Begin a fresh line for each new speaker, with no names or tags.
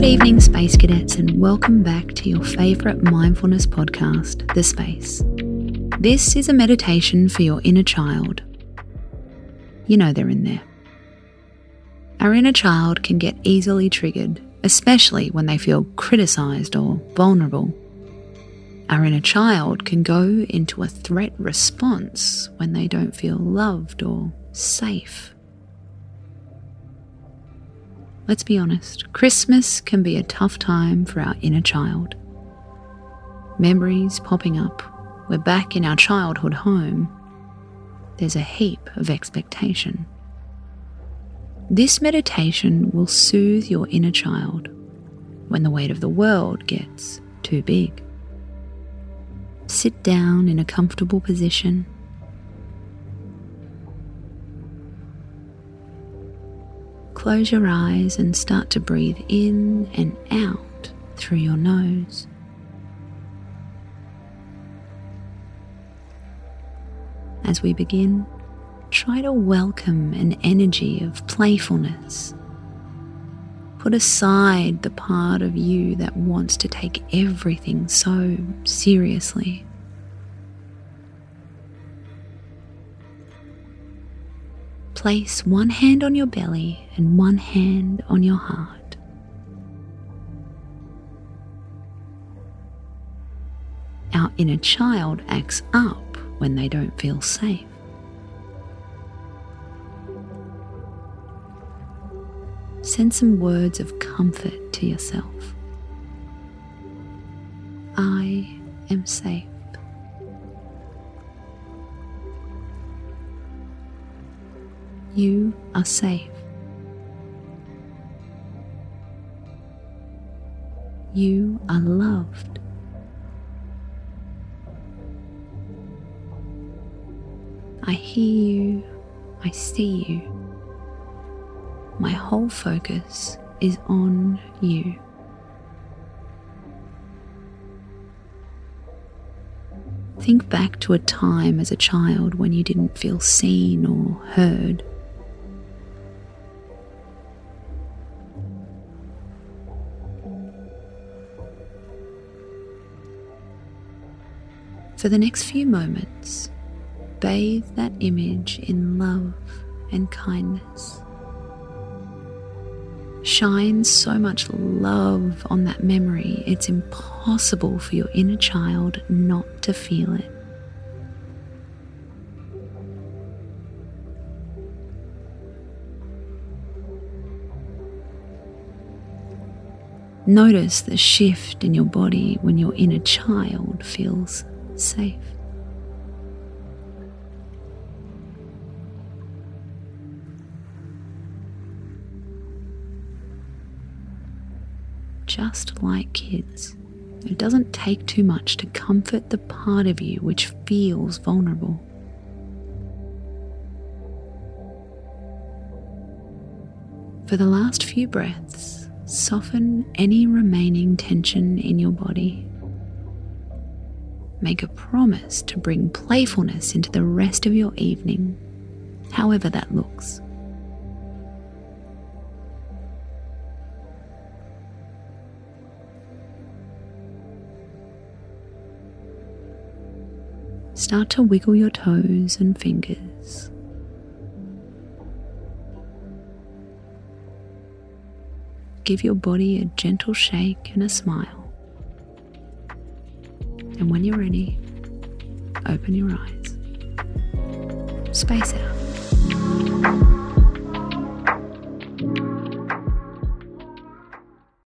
Good evening, Space Cadets, and welcome back to your favourite mindfulness podcast, The Space. This is a meditation for your inner child. You know they're in there. Our inner child can get easily triggered, especially when they feel criticised or vulnerable. Our inner child can go into a threat response when they don't feel loved or safe. Let's be honest, Christmas can be a tough time for our inner child. Memories popping up, we're back in our childhood home. There's a heap of expectation. This meditation will soothe your inner child when the weight of the world gets too big. Sit down in a comfortable position Close your eyes and start to breathe in and out through your nose. As we begin, try to welcome an energy of playfulness. Put aside the part of you that wants to take everything so seriously. Place one hand on your belly and one hand on your heart. Our inner child acts up when they don't feel safe. Send some words of comfort to yourself. I am safe. You are safe. You are loved. I hear you. I see you. My whole focus is on you. Think back to a time as a child when you didn't feel seen or heard. For the next few moments, bathe that image in love and kindness. Shine so much love on that memory, it's impossible for your inner child not to feel it. Notice the shift in your body when your inner child feels safe. Just like kids, it doesn't take too much to comfort the part of you which feels vulnerable. For the last few breaths, soften any remaining tension in your body make a promise to bring playfulness into the rest of your evening, however that looks. Start to wiggle your toes and fingers. Give your body a gentle shake and a smile. And when you're ready, open your eyes. Space out.